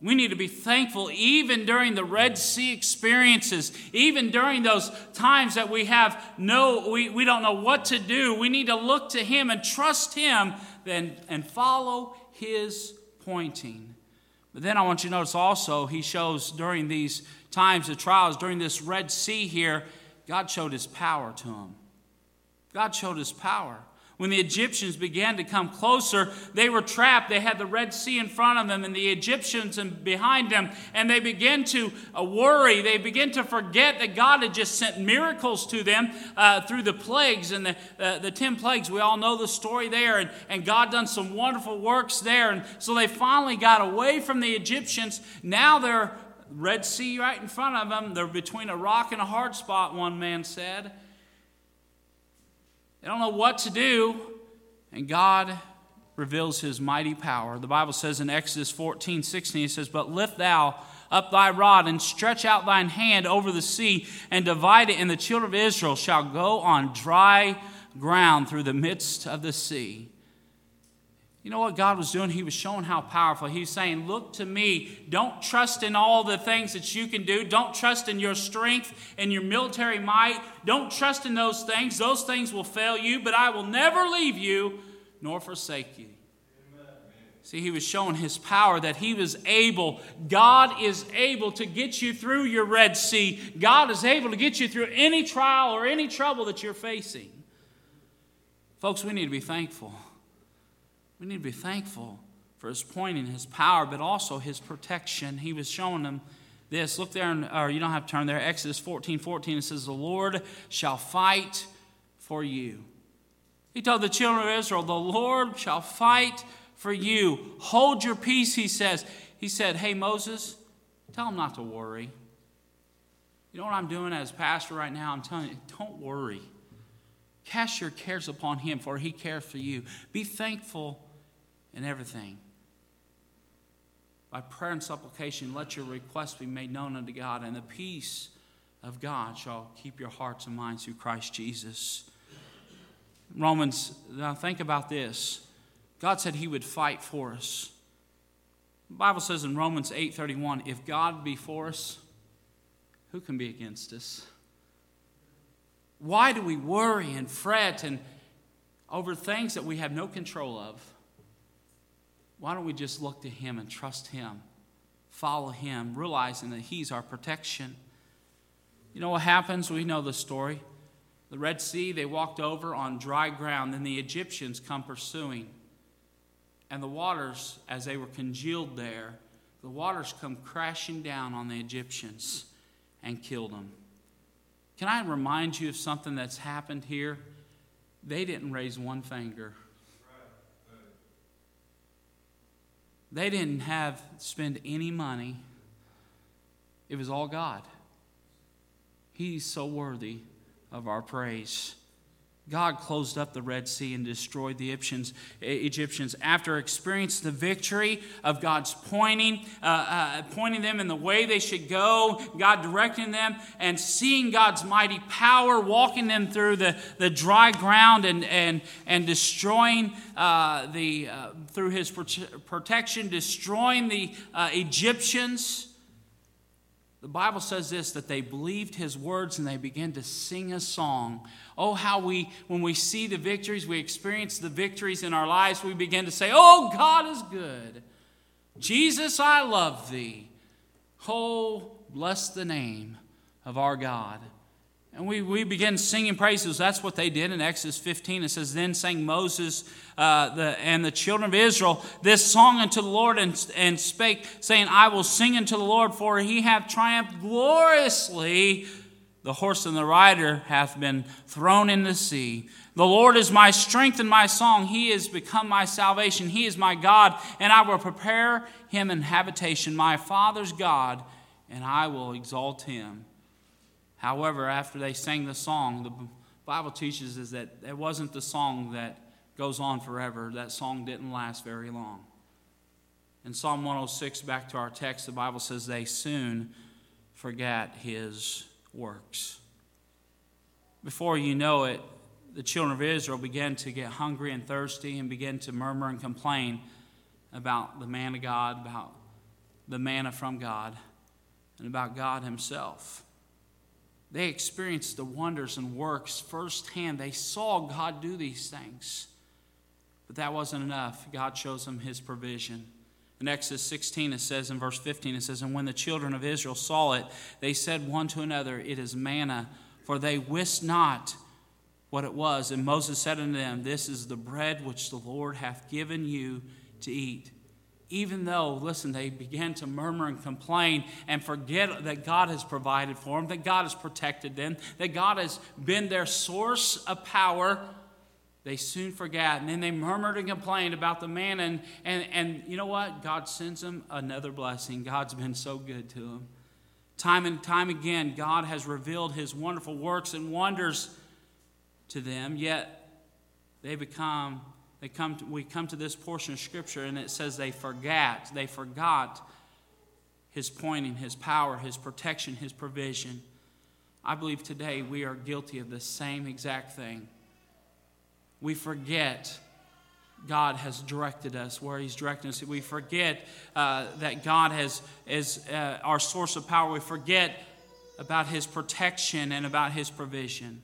We need to be thankful even during the Red Sea experiences, even during those times that we have no, we, we don't know what to do. We need to look to Him and trust Him then, and follow His pointing. But then I want you to notice also, He shows during these times of trials, during this Red Sea here, God showed His power to Him. God showed His power. When the Egyptians began to come closer, they were trapped. They had the Red Sea in front of them and the Egyptians behind them, and they began to uh, worry. They began to forget that God had just sent miracles to them uh, through the plagues and the, uh, the 10 plagues. We all know the story there, and, and God done some wonderful works there. And so they finally got away from the Egyptians. Now they're Red Sea right in front of them. They're between a rock and a hard spot, one man said. They don't know what to do, and God reveals his mighty power. The Bible says in Exodus 14 16, it says, But lift thou up thy rod and stretch out thine hand over the sea and divide it, and the children of Israel shall go on dry ground through the midst of the sea. You know what God was doing? He was showing how powerful. He's saying, Look to me. Don't trust in all the things that you can do. Don't trust in your strength and your military might. Don't trust in those things. Those things will fail you, but I will never leave you nor forsake you. See, he was showing his power that he was able, God is able to get you through your Red Sea. God is able to get you through any trial or any trouble that you're facing. Folks, we need to be thankful. We need to be thankful for his pointing, his power, but also his protection. He was showing them this. Look there, in, or you don't have to turn there. Exodus 14 14, it says, The Lord shall fight for you. He told the children of Israel, The Lord shall fight for you. Hold your peace, he says. He said, Hey, Moses, tell him not to worry. You know what I'm doing as pastor right now? I'm telling you, don't worry. Cast your cares upon him, for he cares for you. Be thankful in everything. By prayer and supplication, let your requests be made known unto God, and the peace of God shall keep your hearts and minds through Christ Jesus. Romans, now think about this. God said he would fight for us. The Bible says in Romans 8:31, if God be for us, who can be against us? Why do we worry and fret and over things that we have no control of? Why don't we just look to Him and trust Him, follow Him, realizing that He's our protection? You know what happens? We know the story. The Red Sea, they walked over on dry ground, then the Egyptians come pursuing. And the waters, as they were congealed there, the waters come crashing down on the Egyptians and killed them. Can I remind you of something that's happened here? They didn't raise one finger. They didn't have spend any money. It was all God. He's so worthy of our praise. God closed up the Red Sea and destroyed the Egyptians, after experiencing the victory of God's pointing, uh, uh, pointing them in the way they should go, God directing them, and seeing God's mighty power walking them through the, the dry ground and, and, and destroying uh, the, uh, through his protection, destroying the uh, Egyptians. The Bible says this that they believed his words and they began to sing a song. Oh, how we, when we see the victories, we experience the victories in our lives, we begin to say, Oh, God is good. Jesus, I love thee. Oh, bless the name of our God. And we, we begin singing praises. That's what they did in Exodus 15. It says, Then sang Moses uh, the, and the children of Israel this song unto the Lord and, and spake, saying, I will sing unto the Lord, for he hath triumphed gloriously. The horse and the rider hath been thrown in the sea. The Lord is my strength and my song. He is become my salvation. He is my God, and I will prepare him an habitation, my Father's God, and I will exalt him. However, after they sang the song, the Bible teaches us that it wasn't the song that goes on forever. That song didn't last very long. In Psalm 106, back to our text, the Bible says they soon forgot his works. Before you know it, the children of Israel began to get hungry and thirsty and began to murmur and complain about the man of God, about the manna from God, and about God Himself. They experienced the wonders and works firsthand. They saw God do these things. But that wasn't enough. God shows them his provision. In Exodus 16, it says in verse 15, it says, And when the children of Israel saw it, they said one to another, It is manna, for they wist not what it was. And Moses said unto them, This is the bread which the Lord hath given you to eat even though, listen, they began to murmur and complain and forget that God has provided for them, that God has protected them, that God has been their source of power, they soon forgot. And then they murmured and complained about the man. And, and, and you know what? God sends them another blessing. God's been so good to them. Time and time again, God has revealed his wonderful works and wonders to them, yet they become they come to, we come to this portion of Scripture and it says they forgot. They forgot His pointing, His power, His protection, His provision. I believe today we are guilty of the same exact thing. We forget God has directed us, where He's directed us. We forget uh, that God has, is uh, our source of power. We forget about His protection and about His provision.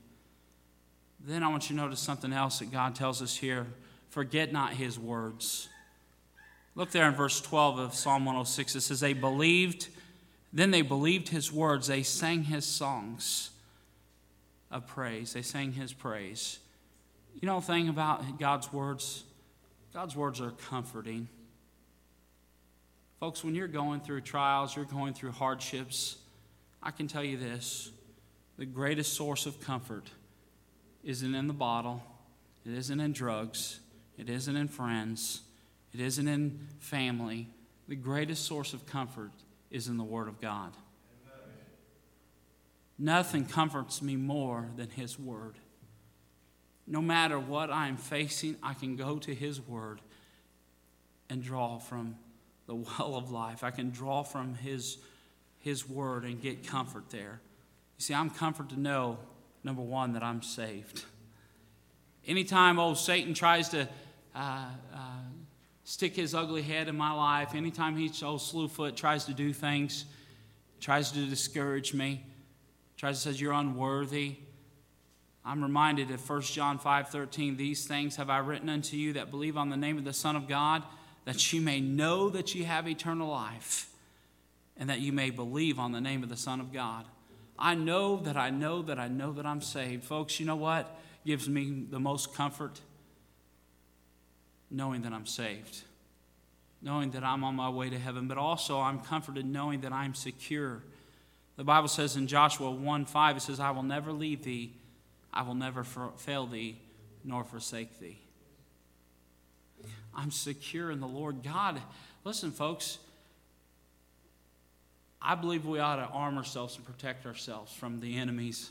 Then I want you to notice something else that God tells us here forget not his words. Look there in verse 12 of Psalm 106. It says, They believed, then they believed his words. They sang his songs of praise. They sang his praise. You know the thing about God's words? God's words are comforting. Folks, when you're going through trials, you're going through hardships, I can tell you this the greatest source of comfort isn't in the bottle, it isn't in drugs, it isn't in friends. It isn't in family. The greatest source of comfort is in the Word of God. Nothing comforts me more than His Word. No matter what I am facing, I can go to His Word and draw from the well of life. I can draw from His, His Word and get comfort there. You see, I'm comforted to know, number one, that I'm saved. Anytime old Satan tries to stick his ugly head in my life. Anytime he, old Slewfoot, tries to do things, tries to discourage me, tries to says you're unworthy. I'm reminded of 1 John 5:13, these things have I written unto you that believe on the name of the Son of God, that you may know that you have eternal life, and that you may believe on the name of the Son of God. I know that I know that I know that I'm saved. Folks, you know what gives me the most comfort? Knowing that I'm saved, knowing that I'm on my way to heaven, but also I'm comforted knowing that I'm secure. The Bible says in Joshua 1 5, it says, I will never leave thee, I will never fail thee, nor forsake thee. I'm secure in the Lord God. Listen, folks, I believe we ought to arm ourselves and protect ourselves from the enemies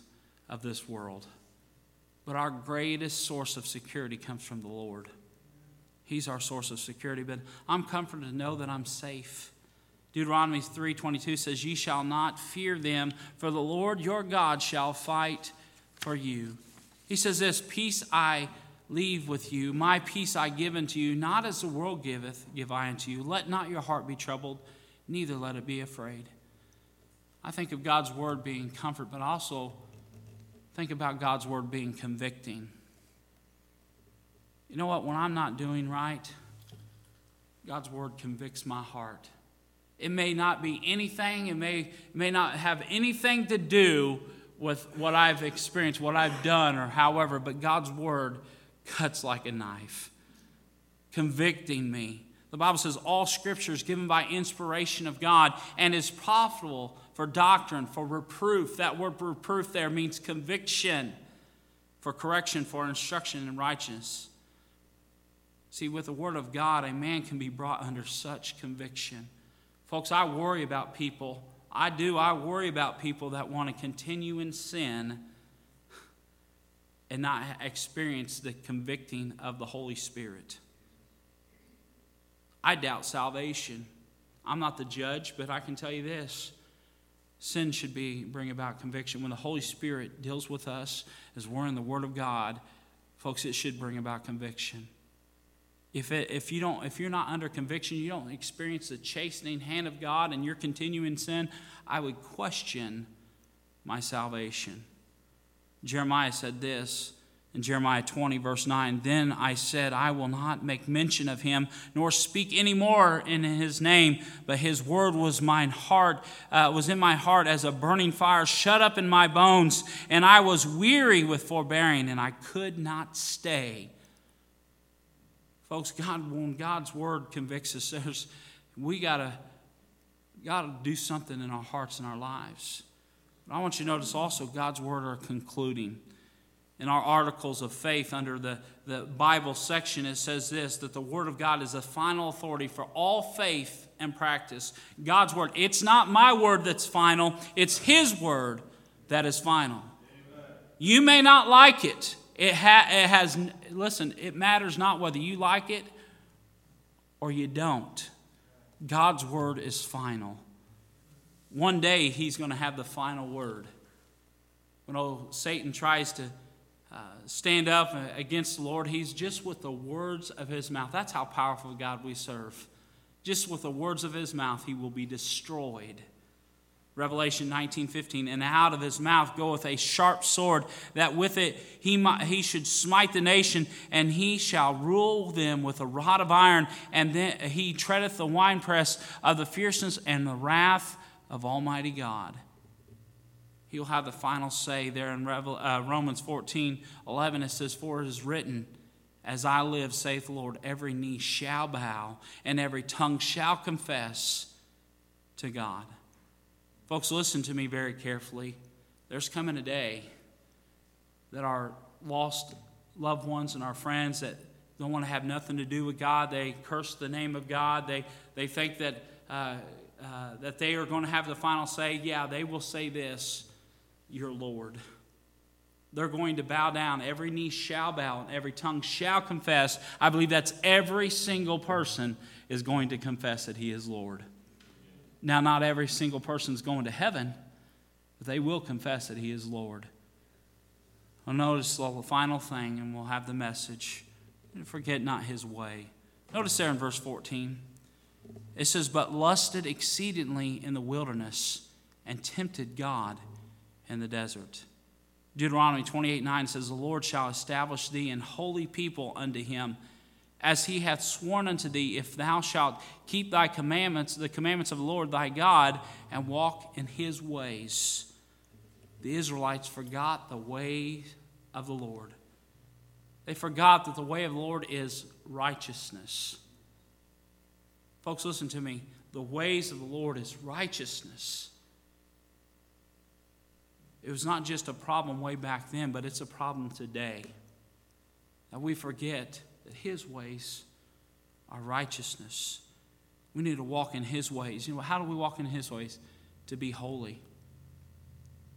of this world. But our greatest source of security comes from the Lord. He's our source of security. But I'm comforted to know that I'm safe. Deuteronomy 3:22 says, "Ye shall not fear them, for the Lord your God shall fight for you." He says this, "Peace I leave with you, my peace I give unto you, not as the world giveth, give I unto you. Let not your heart be troubled, neither let it be afraid." I think of God's word being comfort, but also think about God's word being convicting. You know what? When I'm not doing right, God's word convicts my heart. It may not be anything, it may, may not have anything to do with what I've experienced, what I've done, or however, but God's word cuts like a knife, convicting me. The Bible says all scripture is given by inspiration of God and is profitable for doctrine, for reproof. That word reproof there means conviction, for correction, for instruction in righteousness. See, with the word of God, a man can be brought under such conviction. Folks, I worry about people. I do. I worry about people that want to continue in sin and not experience the convicting of the Holy Spirit. I doubt salvation. I'm not the judge, but I can tell you this. Sin should be bring about conviction. When the Holy Spirit deals with us as we're in the Word of God, folks, it should bring about conviction. If, it, if, you don't, if you're not under conviction, you don't experience the chastening hand of God and you're continuing sin, I would question my salvation. Jeremiah said this in Jeremiah 20, verse 9, Then I said, I will not make mention of him, nor speak any more in his name, but his word was mine heart, uh, was in my heart as a burning fire, shut up in my bones, and I was weary with forbearing, and I could not stay. Folks, God, when God's word convicts us, there's, we gotta, gotta do something in our hearts and our lives. But I want you to notice also God's word are concluding in our articles of faith under the, the Bible section, it says this that the Word of God is the final authority for all faith and practice. God's Word. It's not my word that's final, it's His Word that is final. Amen. You may not like it. It, ha- it has, listen, it matters not whether you like it or you don't. God's Word is final. One day, He's going to have the final word. When old Satan tries to uh, stand up against the Lord, he's just with the words of his mouth. That's how powerful God we serve. Just with the words of his mouth, he will be destroyed. Revelation 19:15 and out of his mouth goeth a sharp sword that with it he might, he should smite the nation and he shall rule them with a rod of iron and then he treadeth the winepress of the fierceness and the wrath of almighty God. He'll have the final say there in uh, Romans 14 11. It says, For it is written, As I live, saith the Lord, every knee shall bow and every tongue shall confess to God. Folks, listen to me very carefully. There's coming a day that our lost loved ones and our friends that don't want to have nothing to do with God, they curse the name of God, they, they think that, uh, uh, that they are going to have the final say. Yeah, they will say this your Lord. They're going to bow down. Every knee shall bow and every tongue shall confess. I believe that's every single person is going to confess that He is Lord. Now, not every single person is going to heaven, but they will confess that He is Lord. I'll notice the final thing, and we'll have the message. Forget not His way. Notice there in verse 14, it says, But lusted exceedingly in the wilderness and tempted God in the desert. Deuteronomy 28 9 says, The Lord shall establish thee an holy people unto him, as he hath sworn unto thee, if thou shalt keep thy commandments, the commandments of the Lord thy God, and walk in his ways. The Israelites forgot the way of the Lord. They forgot that the way of the Lord is righteousness. Folks, listen to me. The ways of the Lord is righteousness. It was not just a problem way back then, but it's a problem today. That we forget that His ways are righteousness. We need to walk in His ways. You know, how do we walk in His ways? To be holy.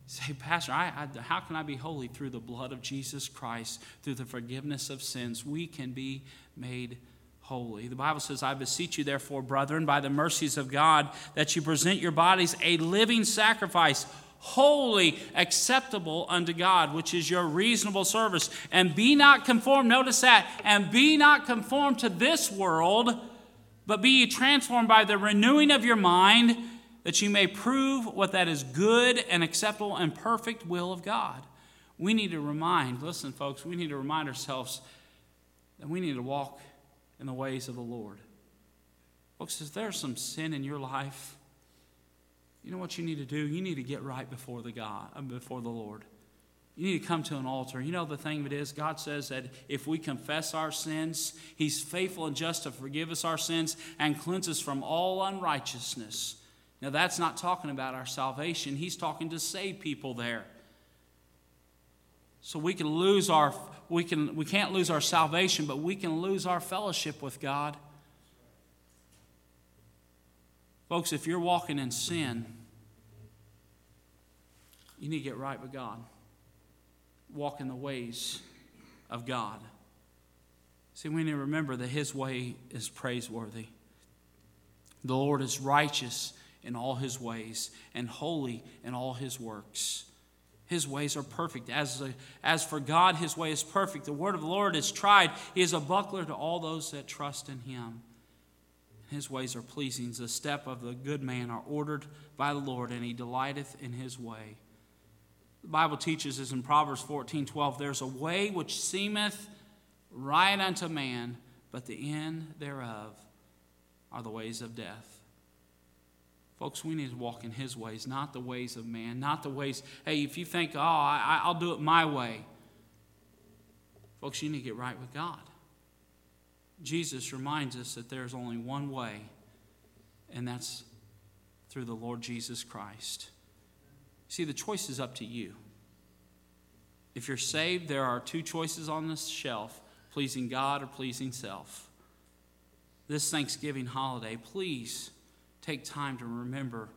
say, Pastor, I, I, how can I be holy? Through the blood of Jesus Christ, through the forgiveness of sins. We can be made holy. The Bible says, I beseech you, therefore, brethren, by the mercies of God, that you present your bodies a living sacrifice holy, acceptable unto God, which is your reasonable service. And be not conformed, notice that, and be not conformed to this world, but be ye transformed by the renewing of your mind, that you may prove what that is good and acceptable and perfect will of God. We need to remind, listen, folks, we need to remind ourselves that we need to walk in the ways of the Lord. Folks, if there's some sin in your life, you know what you need to do? You need to get right before the God, uh, before the Lord. You need to come to an altar. You know the thing of it is, God says that if we confess our sins, He's faithful and just to forgive us our sins and cleanse us from all unrighteousness. Now that's not talking about our salvation. He's talking to save people there. So we can lose our we can we can't lose our salvation, but we can lose our fellowship with God. Folks, if you're walking in sin, you need to get right with God. Walk in the ways of God. See, we need to remember that His way is praiseworthy. The Lord is righteous in all His ways and holy in all His works. His ways are perfect. As, a, as for God, His way is perfect. The word of the Lord is tried. He is a buckler to all those that trust in Him. His ways are pleasing. The step of the good man are ordered by the Lord, and He delighteth in His way. The Bible teaches us in Proverbs 14 12, there's a way which seemeth right unto man, but the end thereof are the ways of death. Folks, we need to walk in His ways, not the ways of man, not the ways, hey, if you think, oh, I, I'll do it my way. Folks, you need to get right with God. Jesus reminds us that there's only one way, and that's through the Lord Jesus Christ. See, the choice is up to you. If you're saved, there are two choices on this shelf pleasing God or pleasing self. This Thanksgiving holiday, please take time to remember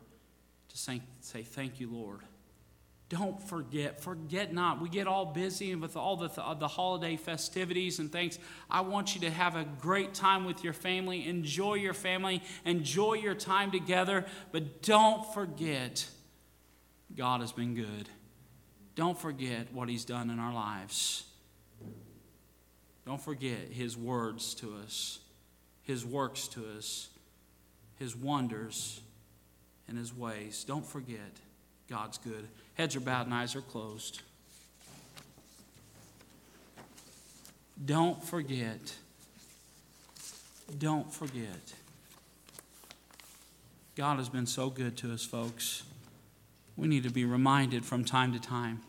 to say, say thank you, Lord. Don't forget. Forget not. We get all busy with all the, uh, the holiday festivities and things. I want you to have a great time with your family. Enjoy your family. Enjoy your time together. But don't forget God has been good. Don't forget what He's done in our lives. Don't forget His words to us, His works to us his wonders and his ways. Don't forget, God's good. Heads are bowed and eyes are closed. Don't forget. Don't forget. God has been so good to us, folks. We need to be reminded from time to time.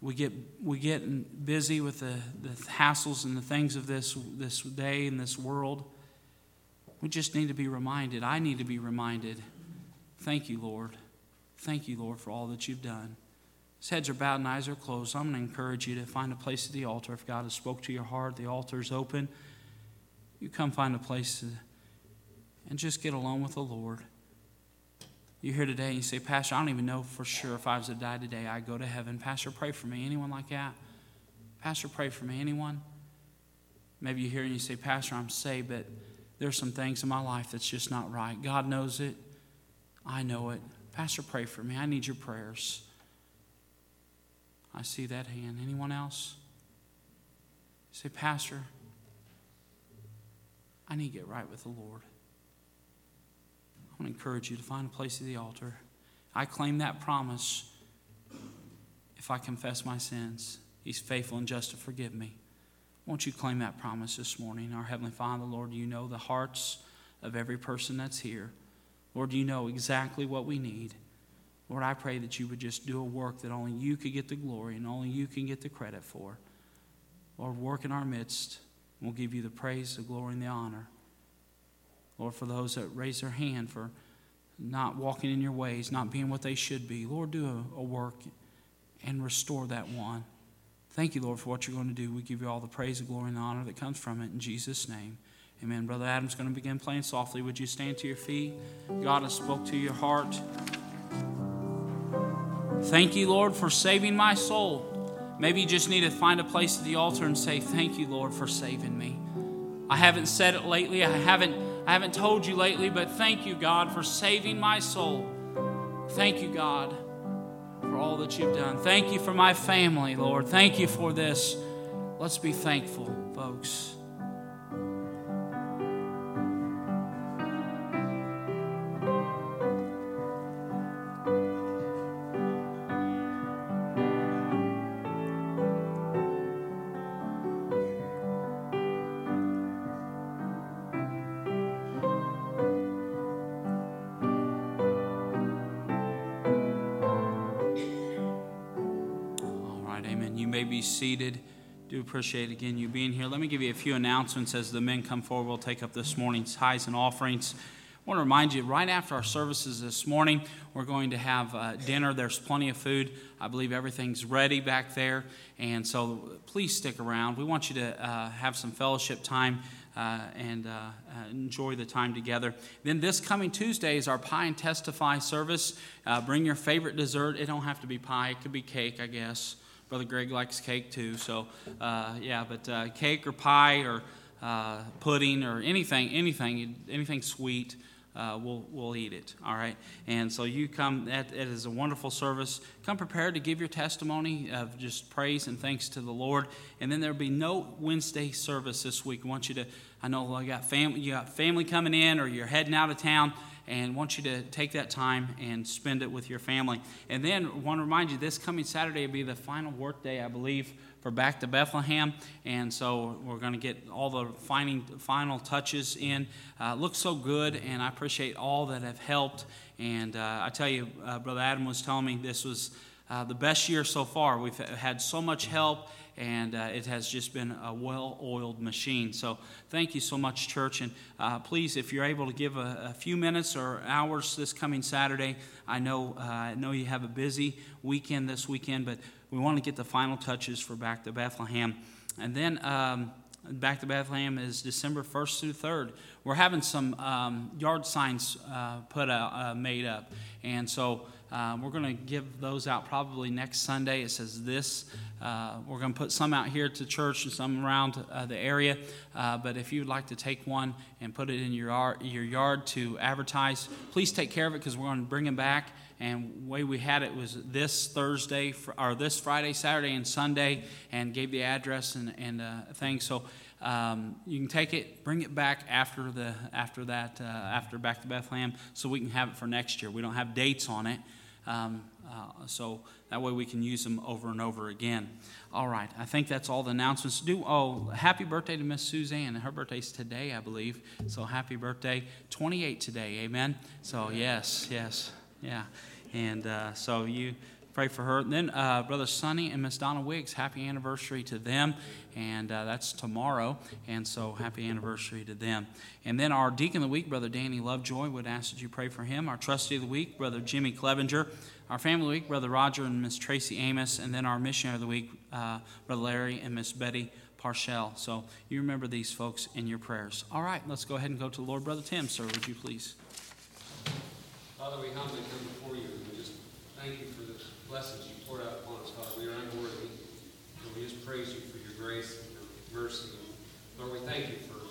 We get, we get busy with the, the hassles and the things of this, this day and this world. We just need to be reminded. I need to be reminded. Thank you, Lord. Thank you, Lord, for all that you've done. His heads are bowed and eyes are closed. I'm going to encourage you to find a place at the altar. If God has spoke to your heart, the altar is open. You come find a place to, and just get alone with the Lord. You're here today and you say, Pastor, I don't even know for sure if I was to die today, I'd go to heaven. Pastor, pray for me. Anyone like that? Pastor, pray for me. Anyone? Maybe you're here and you say, Pastor, I'm saved, but there's some things in my life that's just not right. God knows it. I know it. Pastor, pray for me. I need your prayers. I see that hand. Anyone else? say, Pastor, I need to get right with the Lord. I want to encourage you to find a place at the altar. I claim that promise if I confess my sins. He's faithful and just to forgive me. Won't you claim that promise this morning? Our Heavenly Father, Lord, you know the hearts of every person that's here. Lord, you know exactly what we need. Lord, I pray that you would just do a work that only you could get the glory and only you can get the credit for. Lord, work in our midst. We'll give you the praise, the glory, and the honor. Lord, for those that raise their hand for not walking in your ways, not being what they should be, Lord, do a, a work and restore that one. Thank you, Lord, for what you're going to do. We give you all the praise, the glory, and the honor that comes from it in Jesus' name. Amen. Brother Adam's going to begin playing softly. Would you stand to your feet? God has spoke to your heart. Thank you, Lord, for saving my soul. Maybe you just need to find a place at the altar and say, Thank you, Lord, for saving me. I haven't said it lately. I haven't, I haven't told you lately, but thank you, God, for saving my soul. Thank you, God for all that you've done. Thank you for my family, Lord. Thank you for this. Let's be thankful, folks. Appreciate again you being here. Let me give you a few announcements as the men come forward. We'll take up this morning's tithes and offerings. I want to remind you, right after our services this morning, we're going to have uh, dinner. There's plenty of food. I believe everything's ready back there. And so please stick around. We want you to uh, have some fellowship time uh, and uh, uh, enjoy the time together. Then this coming Tuesday is our Pie and Testify service. Uh, bring your favorite dessert. It don't have to be pie, it could be cake, I guess. Brother Greg likes cake too. So, uh, yeah, but uh, cake or pie or uh, pudding or anything, anything, anything sweet uh, we'll, we'll eat it. All right. And so you come, that, it is a wonderful service. Come prepared to give your testimony of just praise and thanks to the Lord. And then there'll be no Wednesday service this week. I want you to, I know you got family, you got family coming in or you're heading out of town and want you to take that time and spend it with your family. And then want to remind you this coming Saturday will be the final work day, I believe, for Back to Bethlehem. And so we're going to get all the final, final touches in. Uh, looks so good, and I appreciate all that have helped. And uh, I tell you, uh, Brother Adam was telling me this was uh, the best year so far. We've had so much help and uh, it has just been a well oiled machine. So, thank you so much, church. And uh, please, if you're able to give a, a, few minutes or hours this coming Saturday, I know, uh, I know you have a busy weekend this weekend, but we want to get the final touches for Back to Bethlehem. And then, um, Back to Bethlehem is December 1st through 3rd. We're having some um, yard signs uh, put out, uh, made up. And so uh, we're going to give those out probably next Sunday. It says this. Uh, we're going to put some out here to church and some around uh, the area. Uh, but if you'd like to take one and put it in your yard, your yard to advertise, please take care of it because we're going to bring them back. And the way we had it was this Thursday, or this Friday, Saturday, and Sunday, and gave the address and, and uh, things. So um, you can take it, bring it back after the after that uh, after back to Bethlehem, so we can have it for next year. We don't have dates on it, um, uh, so that way we can use them over and over again. All right, I think that's all the announcements. Do oh, happy birthday to Miss Suzanne. Her birthday's today, I believe. So happy birthday, 28 today. Amen. So yes, yes, yeah, and uh, so you pray for her. And then uh, Brother Sonny and Miss Donna Wiggs, happy anniversary to them. And uh, that's tomorrow. And so happy anniversary to them. And then our deacon of the week, Brother Danny Lovejoy, would ask that you pray for him. Our trustee of the week, Brother Jimmy Clevenger. Our family week, Brother Roger and Miss Tracy Amos. And then our missionary of the week, uh, Brother Larry and Miss Betty Parshall. So you remember these folks in your prayers. All right, let's go ahead and go to the Lord. Brother Tim, sir, would you please? Father, we humbly come before you and just thank you for blessings you poured out upon us, Father. We are unworthy. And we just praise you for your grace and your mercy. Lord, we thank you for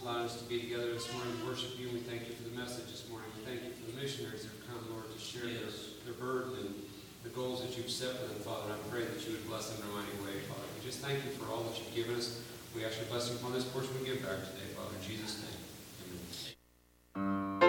allowing us to be together this morning to worship you. We thank you for the message this morning. We thank you for the missionaries that have come, Lord, to share yes. their, their burden and the goals that you've set for them, Father. I pray that you would bless them in a mighty way, Father. We just thank you for all that you've given us. We ask your blessing upon this portion we give back today, Father. In Jesus' name.